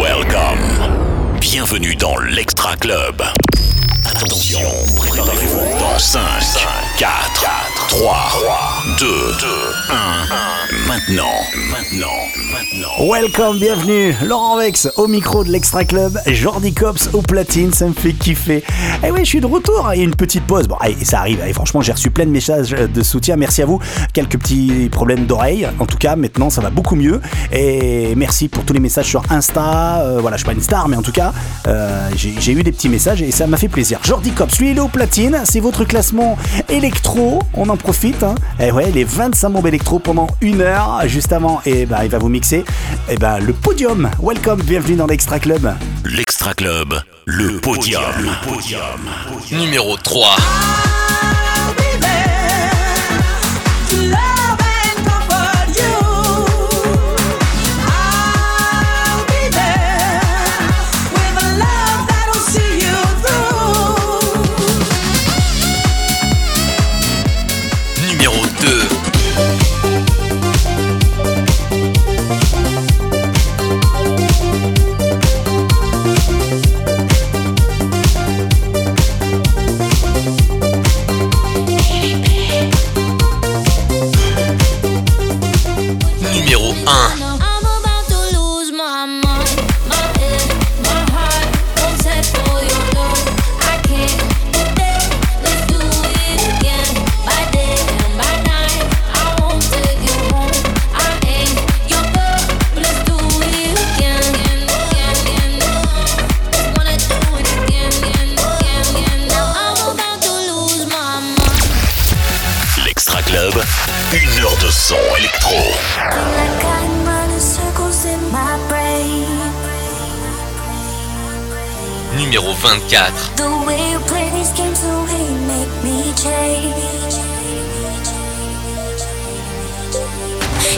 Welcome. Bienvenue dans l'Extra Club. Attention, préparez-vous dans 5, 4, 3, 2, 1. Maintenant, maintenant, maintenant. Welcome, bienvenue, Laurent Vex au micro de l'Extra Club, Jordi Cops au platine, ça me fait kiffer. Et oui, je suis de retour, il y a une petite pause. Bon, ça arrive, allez, franchement, j'ai reçu plein de messages de soutien, merci à vous. Quelques petits problèmes d'oreille, en tout cas, maintenant ça va beaucoup mieux. Et merci pour tous les messages sur Insta. Euh, voilà, je suis pas une star, mais en tout cas, euh, j'ai eu des petits messages et ça m'a fait plaisir. Jordi Cops, lui, il est au platine, c'est votre classement électro, on en profite. Hein. Et ouais, les 25 bombes électro pendant une heure, juste avant, et bah, il va vous mixer et bah, le podium. Welcome, bienvenue dans l'Extra Club. L'Extra Club, le podium. Le podium. Numéro 3. une heure de son électro. Numéro 24.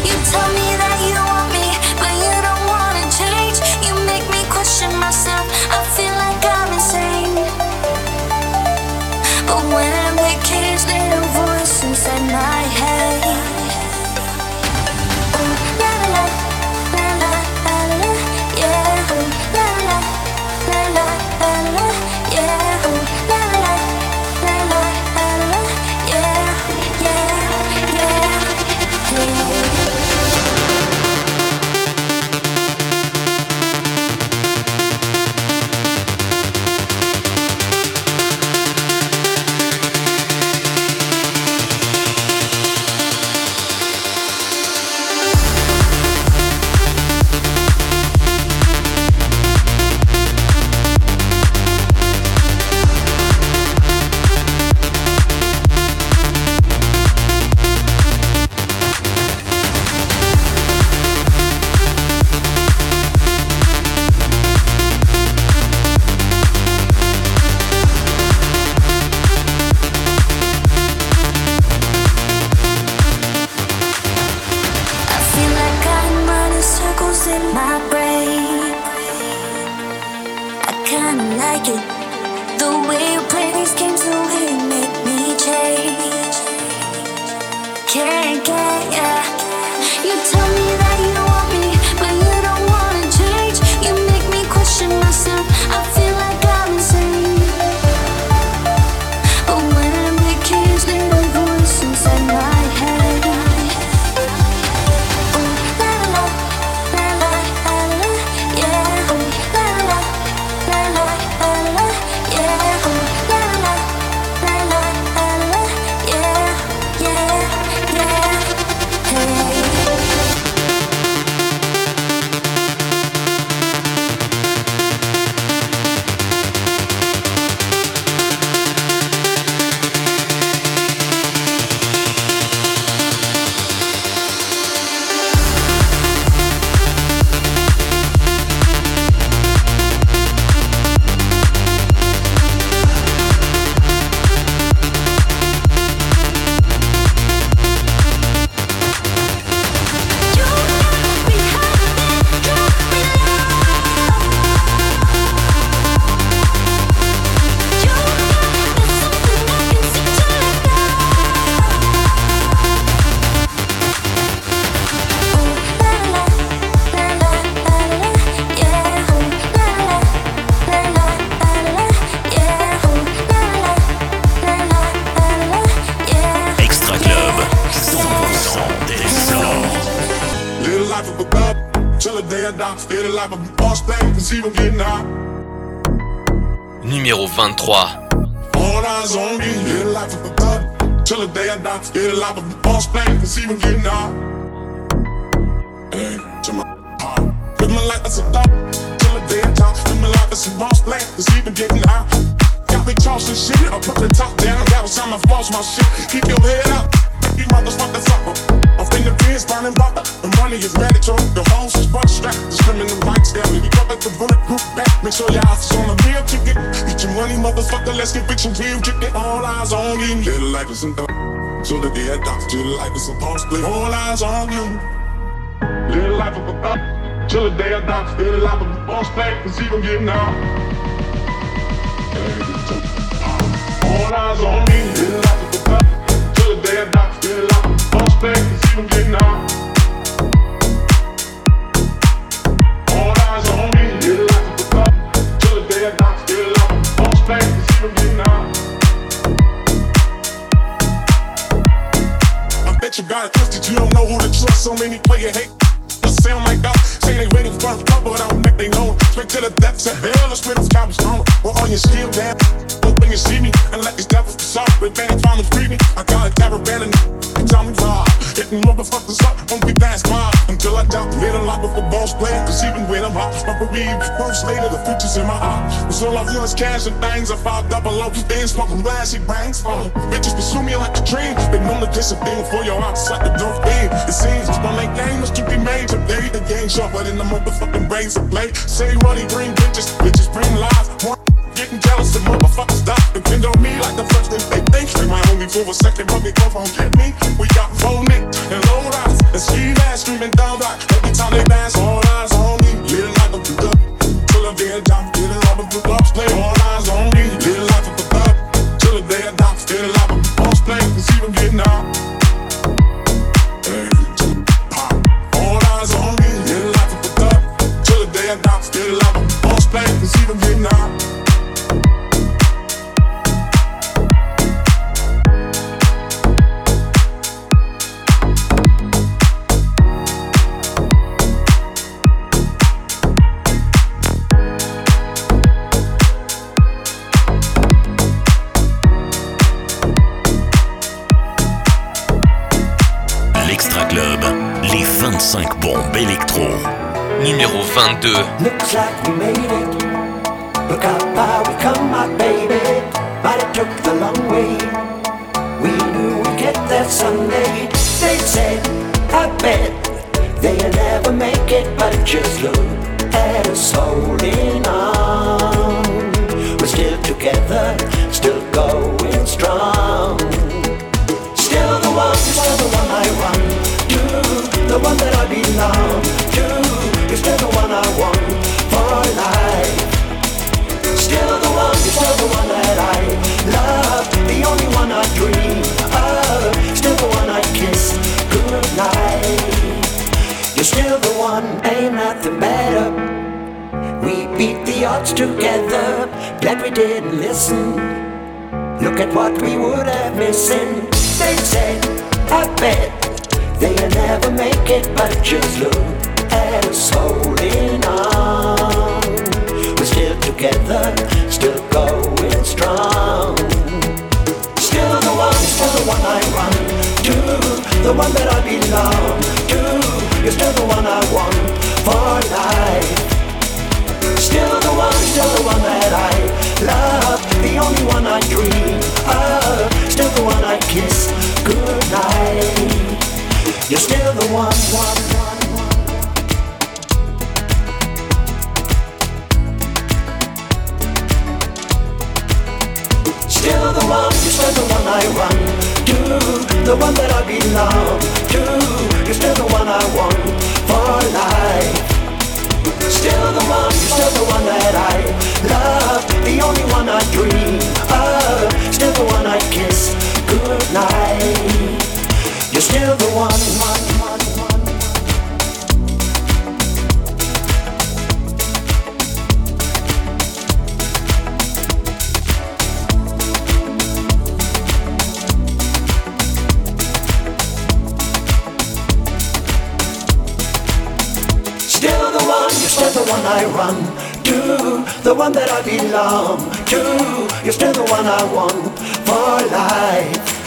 You told me that you floss my shit. Keep your head up, you motherfuckers up. I'm finna pins, burning rock. The money is mandatory. The hoes is butt strapped. The swimming the lights down. You got like the bulletproof back, make sure your eyes is on the real ticket. Get your money, motherfucker. Let's get and real ticket. All eyes on you. Little life is in the so the day I die, till the life is supposed to play. All eyes on you. Little life of a thought. Till the day I die, still the life of a boss play. Cause even getting out. All eyes on me. Say they ready for trouble, but I don't think waiting know. Straight the depths of hell, the spirits cops strong. Well, all your skill down. Open you see me, and let these devils decide. With bad time free me. I got a caravan and they tell me why. Hitting motherfuckers up, won't be past mine. Until I doubt, made a lot before boss play. Cause even when I'm hot, my bereaved, first later, the future's in my eye. Cause all I feel is cash and things. I five double low, then smoking glassy bangs. Uh, bitches pursue me like a dream. They know the discipline for your outs like the dope thing. It seems one late game is to be made today. The game sharper than the motherfucking brains of play. Say money bring bitches, bitches bring lies. One Getting jealous and motherfuckers die. Depend on me like the first thing they think. Might hold me for a second, but they go on get me. We got nick and low riders and ski masks screaming down block. Every time they pass, all eyes on me. Little like a good till the day I die. Little like a good boss play. All eyes on me. Little like a good till the day I die. Little like a boss play. Cause even getting out. All eyes on me. Little like a good till the day I die. Little like You're still the one, one, the one, you're still the one I run the one that I belong to. You're still the one I want for life. Still the one, you're still the one that I love, the only one I dream of. Still the one I kiss goodnight you're still the one. I run to, the one that I belong to. You're still the one I want for life.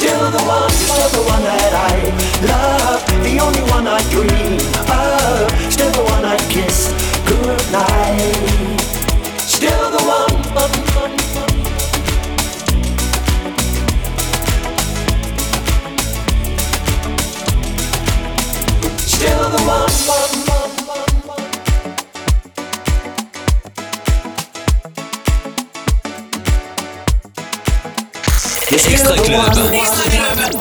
Still the one, still the one that I love, the only one I dream of. Still the one I kiss goodnight. Extra Club.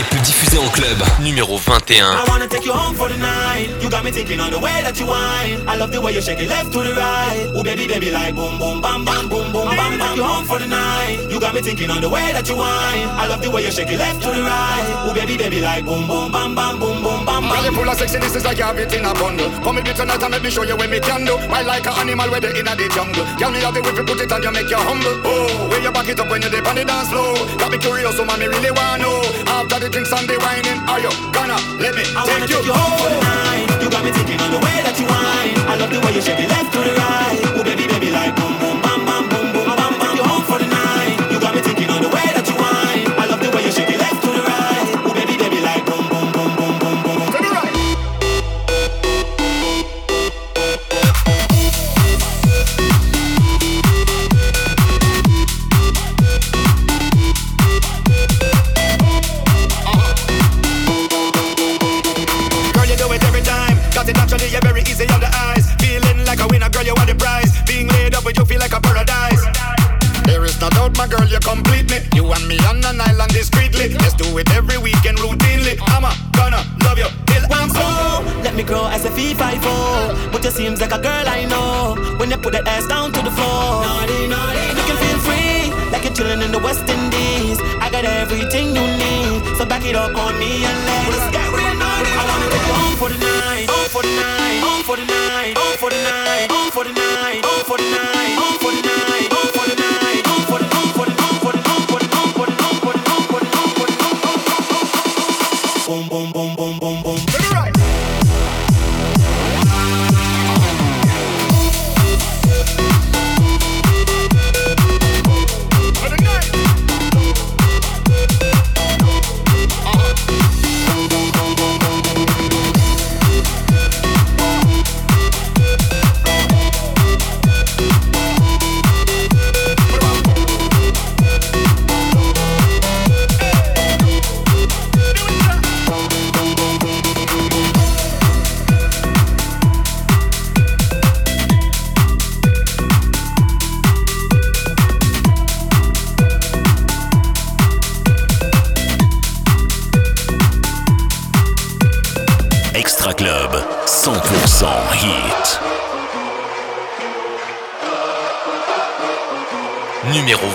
Les plus diffusés en club. Numéro 21. I wanna take you home for the night. You got me thinking on the way that you whine. I love the way you shake it left to the right. Oh baby, baby, like boom, boom, bam, bam, boom, boom, bam, bam. Take you home for the night. You got me thinking on the way that you whine. I love the way you shake it left to the right. Oh baby, baby, like boom, boom, bam, bam, boom, boom, bam, bam. full of sexy, this is like you have it in a bundle. Come with me tonight and let me show you what me can do. I like an animal where they in the jungle. Girl, me love it if you put it on you make you humble. Oh, when you back it up when you dip on the dance floor. Got me curious, so man, me really wanna know. After the drinks and the whining, are you gonna let me I wanna take you take you home for the night. You got me thinking on the way that you whine. I love the way you shake it left to the right. Oh baby, baby,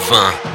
van.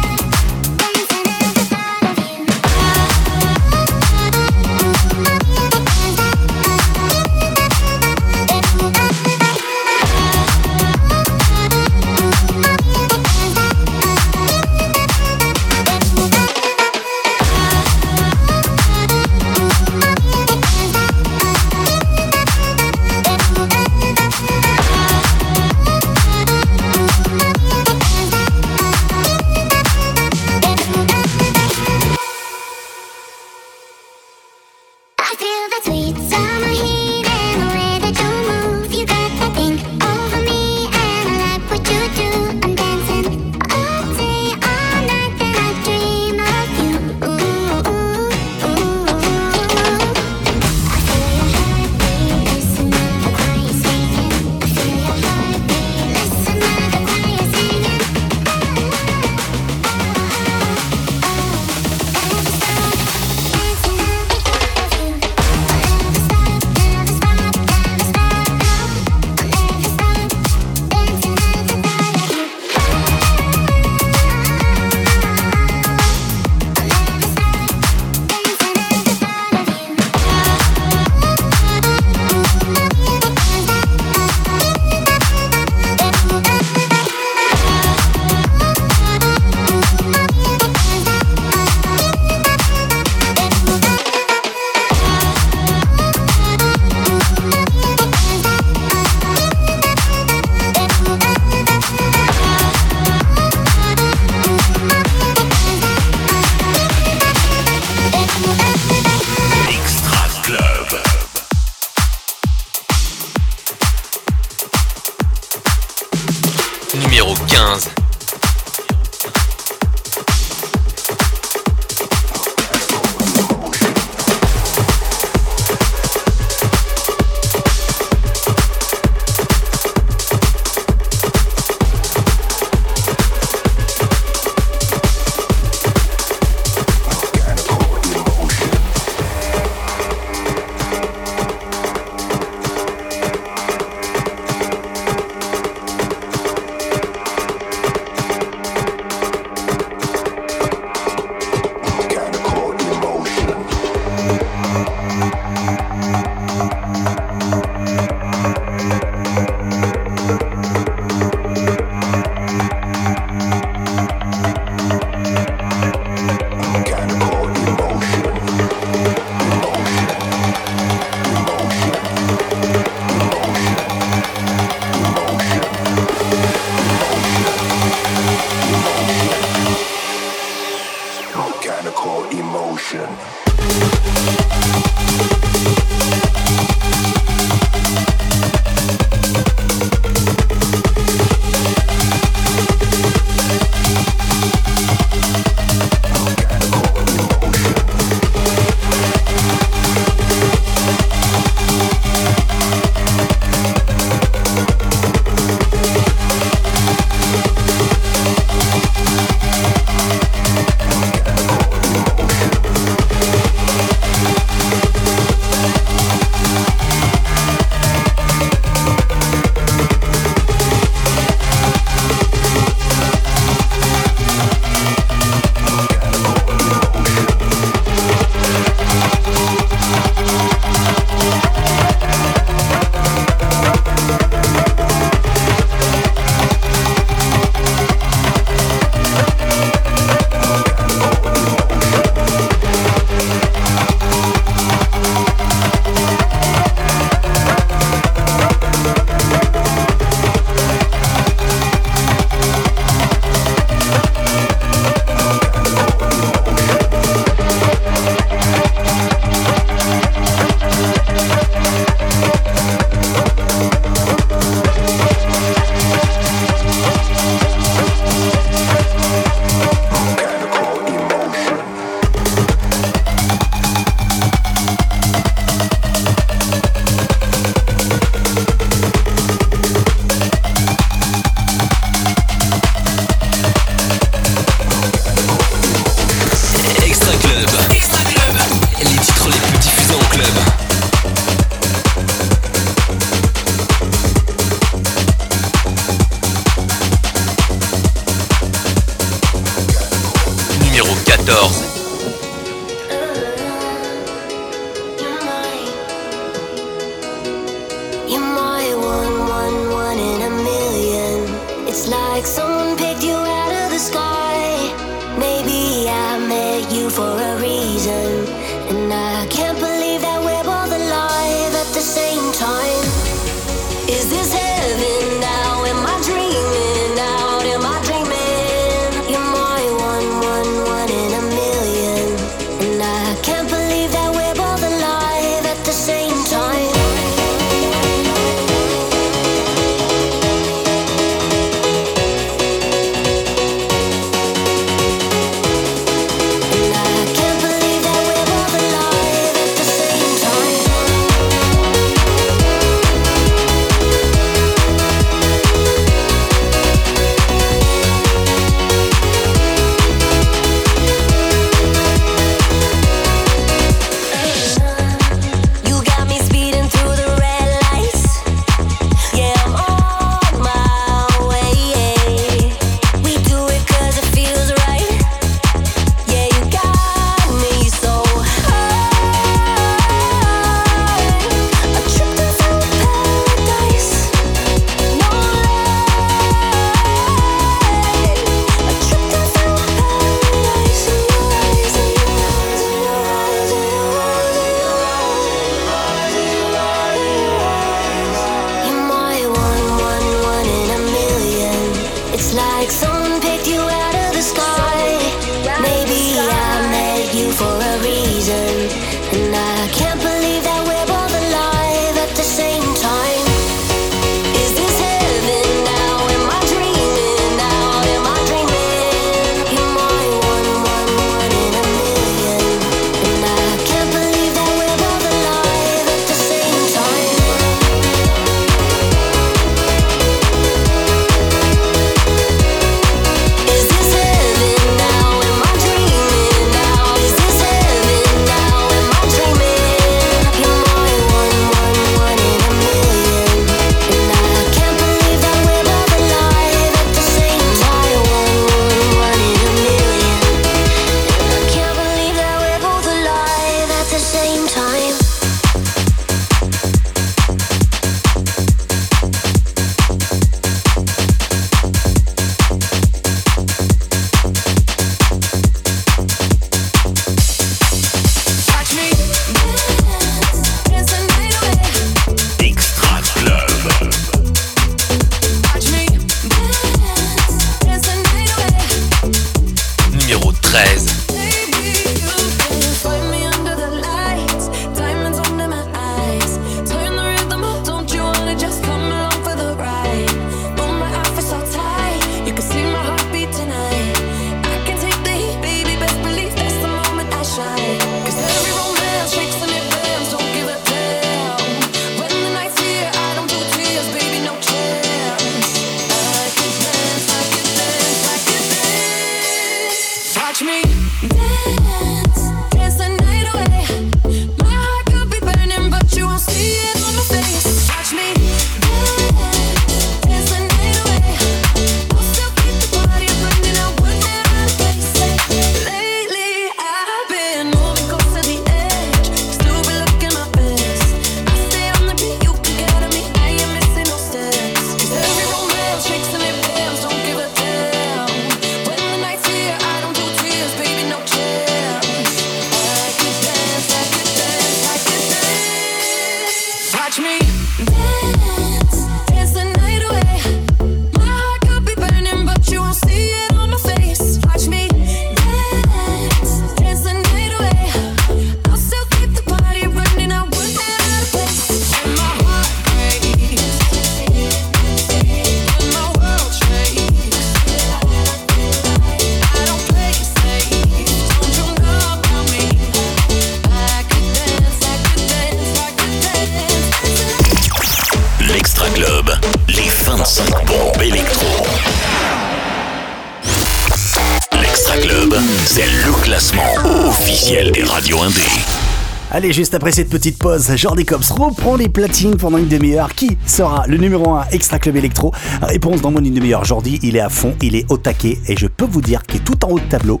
Allez, juste après cette petite pause, Jordi Cops reprend les platines pendant une demi-heure. Qui sera le numéro 1 Extra Club Electro Réponse dans mon une demi-heure. Jordi, il est à fond, il est au taquet et je peux vous dire qu'il est tout en haut de tableau.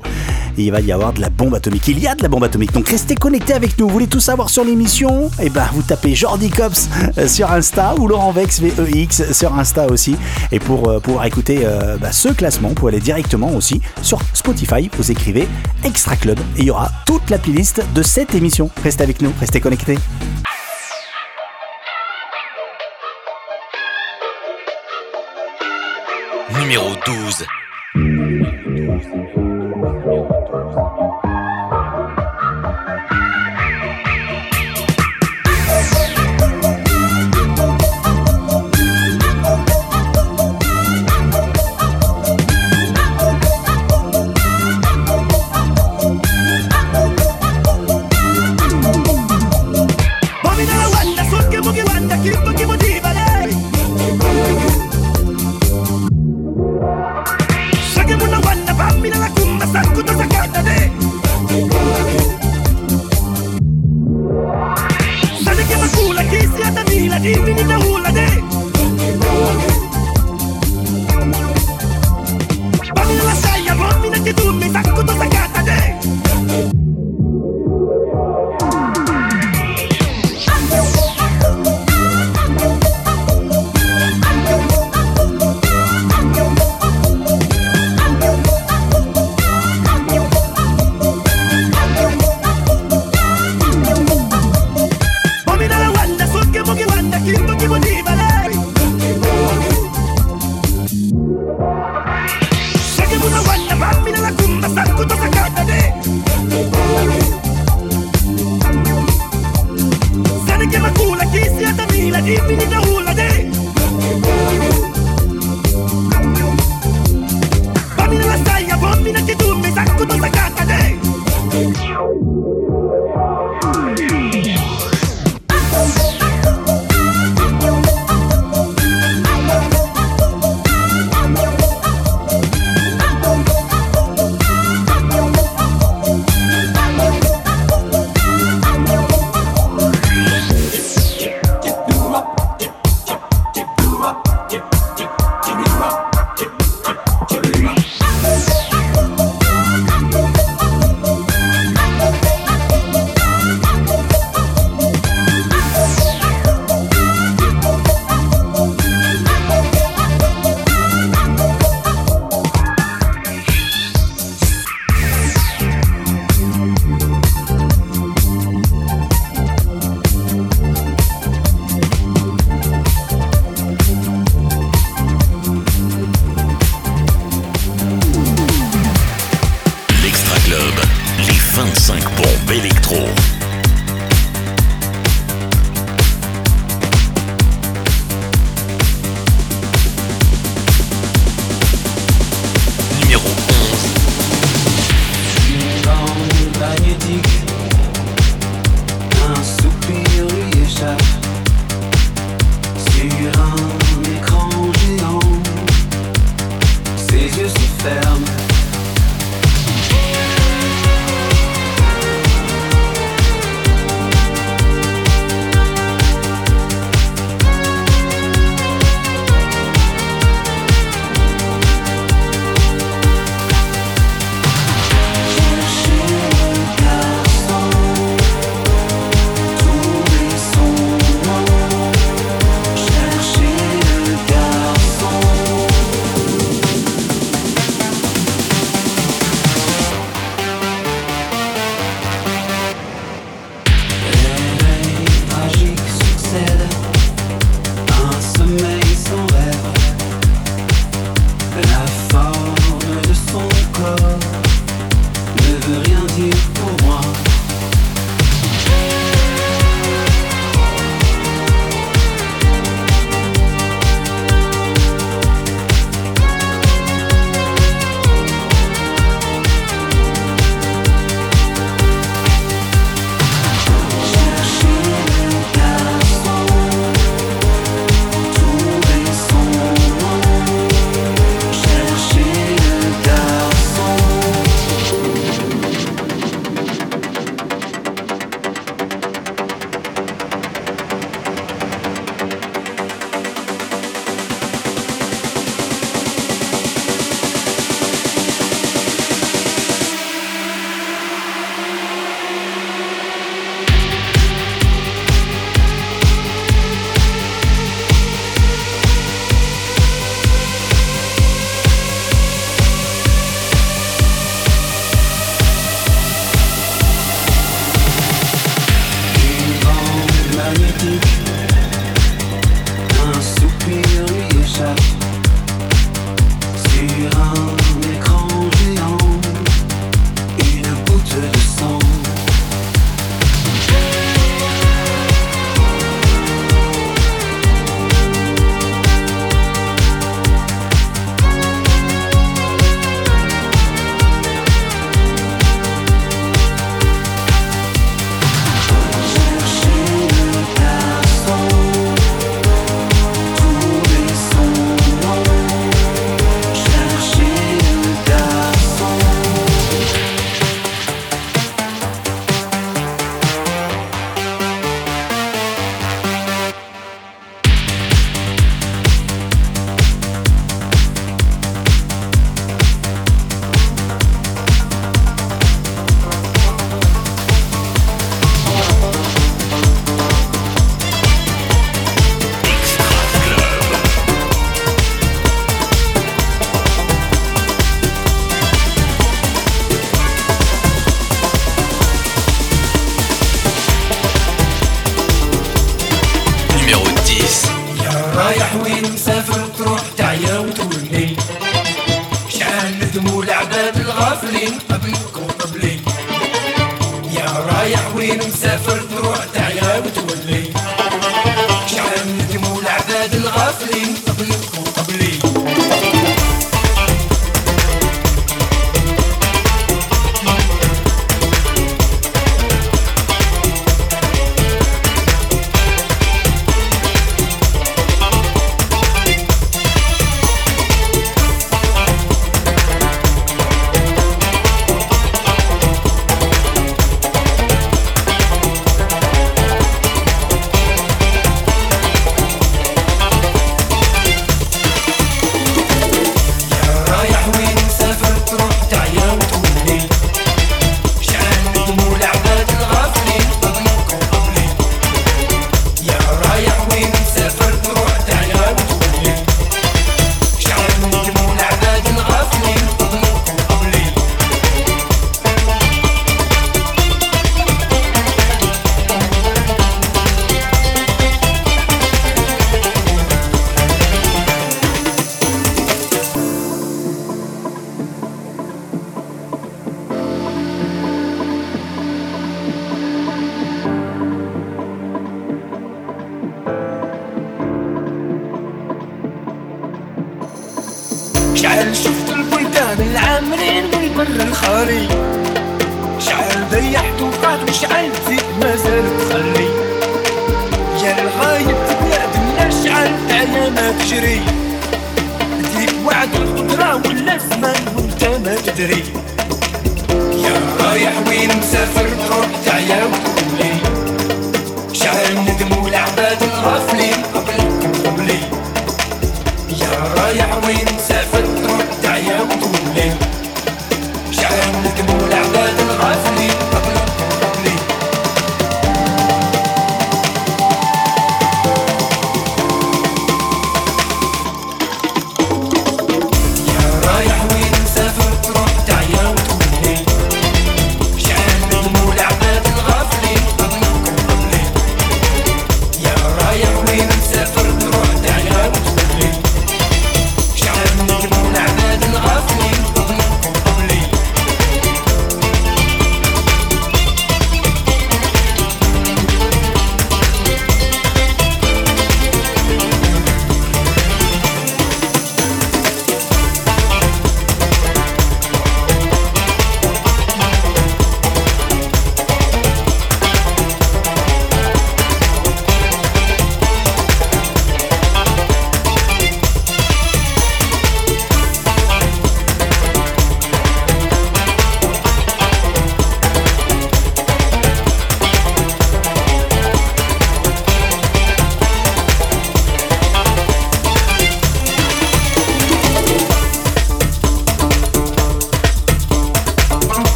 Et il va y avoir de la bombe atomique. Il y a de la bombe atomique. Donc restez connectés avec nous. Vous voulez tout savoir sur l'émission? Eh ben, vous tapez Jordi Cops euh, sur Insta ou Laurent Vex VEX sur Insta aussi. Et pour euh, pouvoir écouter euh, bah, ce classement, vous pouvez aller directement aussi sur Spotify. Vous écrivez Extra Club et il y aura toute la playlist de cette émission. Restez avec nous, restez connectés. Numéro 12. kisia tamila dipinita hula de Bamina masaya bombina kitume sakuto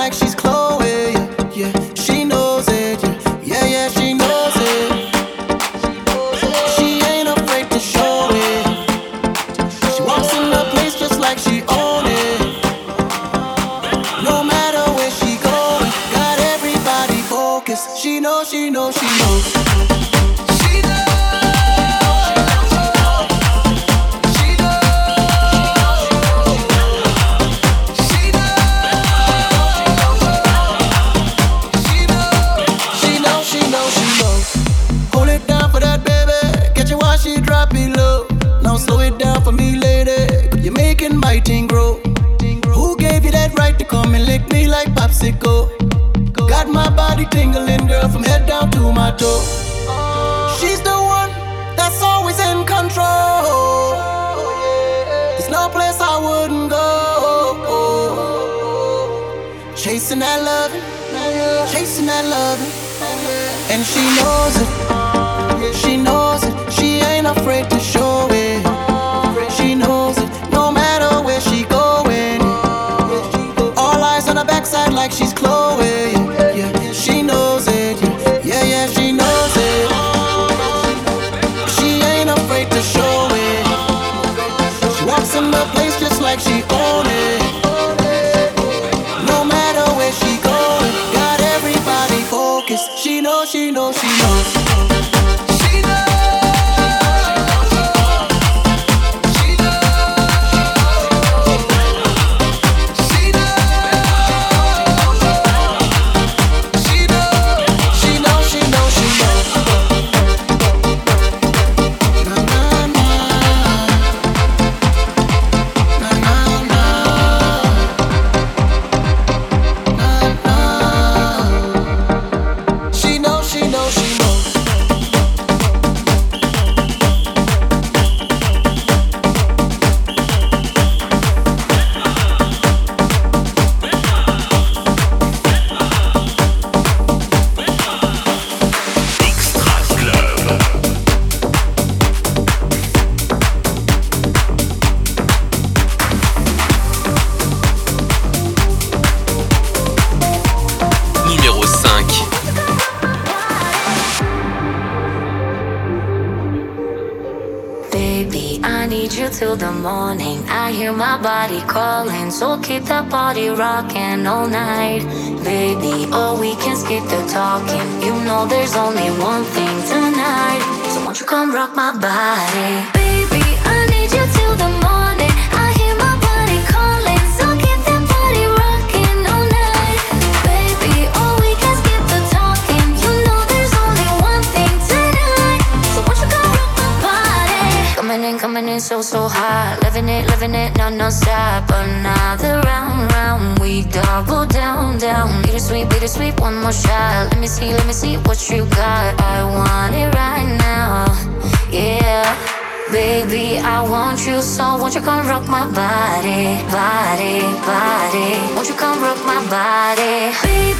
like she's all night. Baby, oh, we can skip the talking. You know there's only one thing tonight. So won't you come rock my body? Baby, I need you till the morning. I hear my body calling, so keep that body rocking all night. Baby, oh, we can skip the talking. You know there's only one thing tonight. So won't you come rock my body? Coming in, coming in so, so hot. Living it, living it, no, no stop. Another we double down, down. Bittersweet, bittersweet, one more shot. Let me see, let me see what you got. I want it right now, yeah. Baby, I want you so. Won't you come rock my body, body, body? Won't you come rock my body, baby?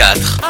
4.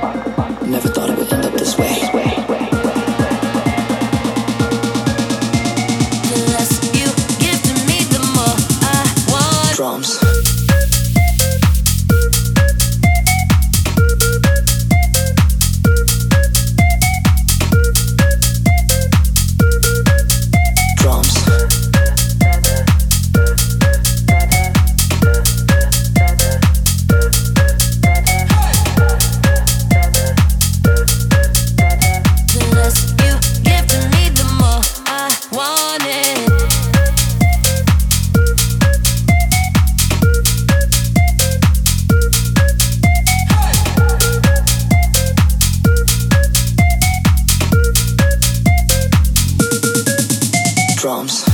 I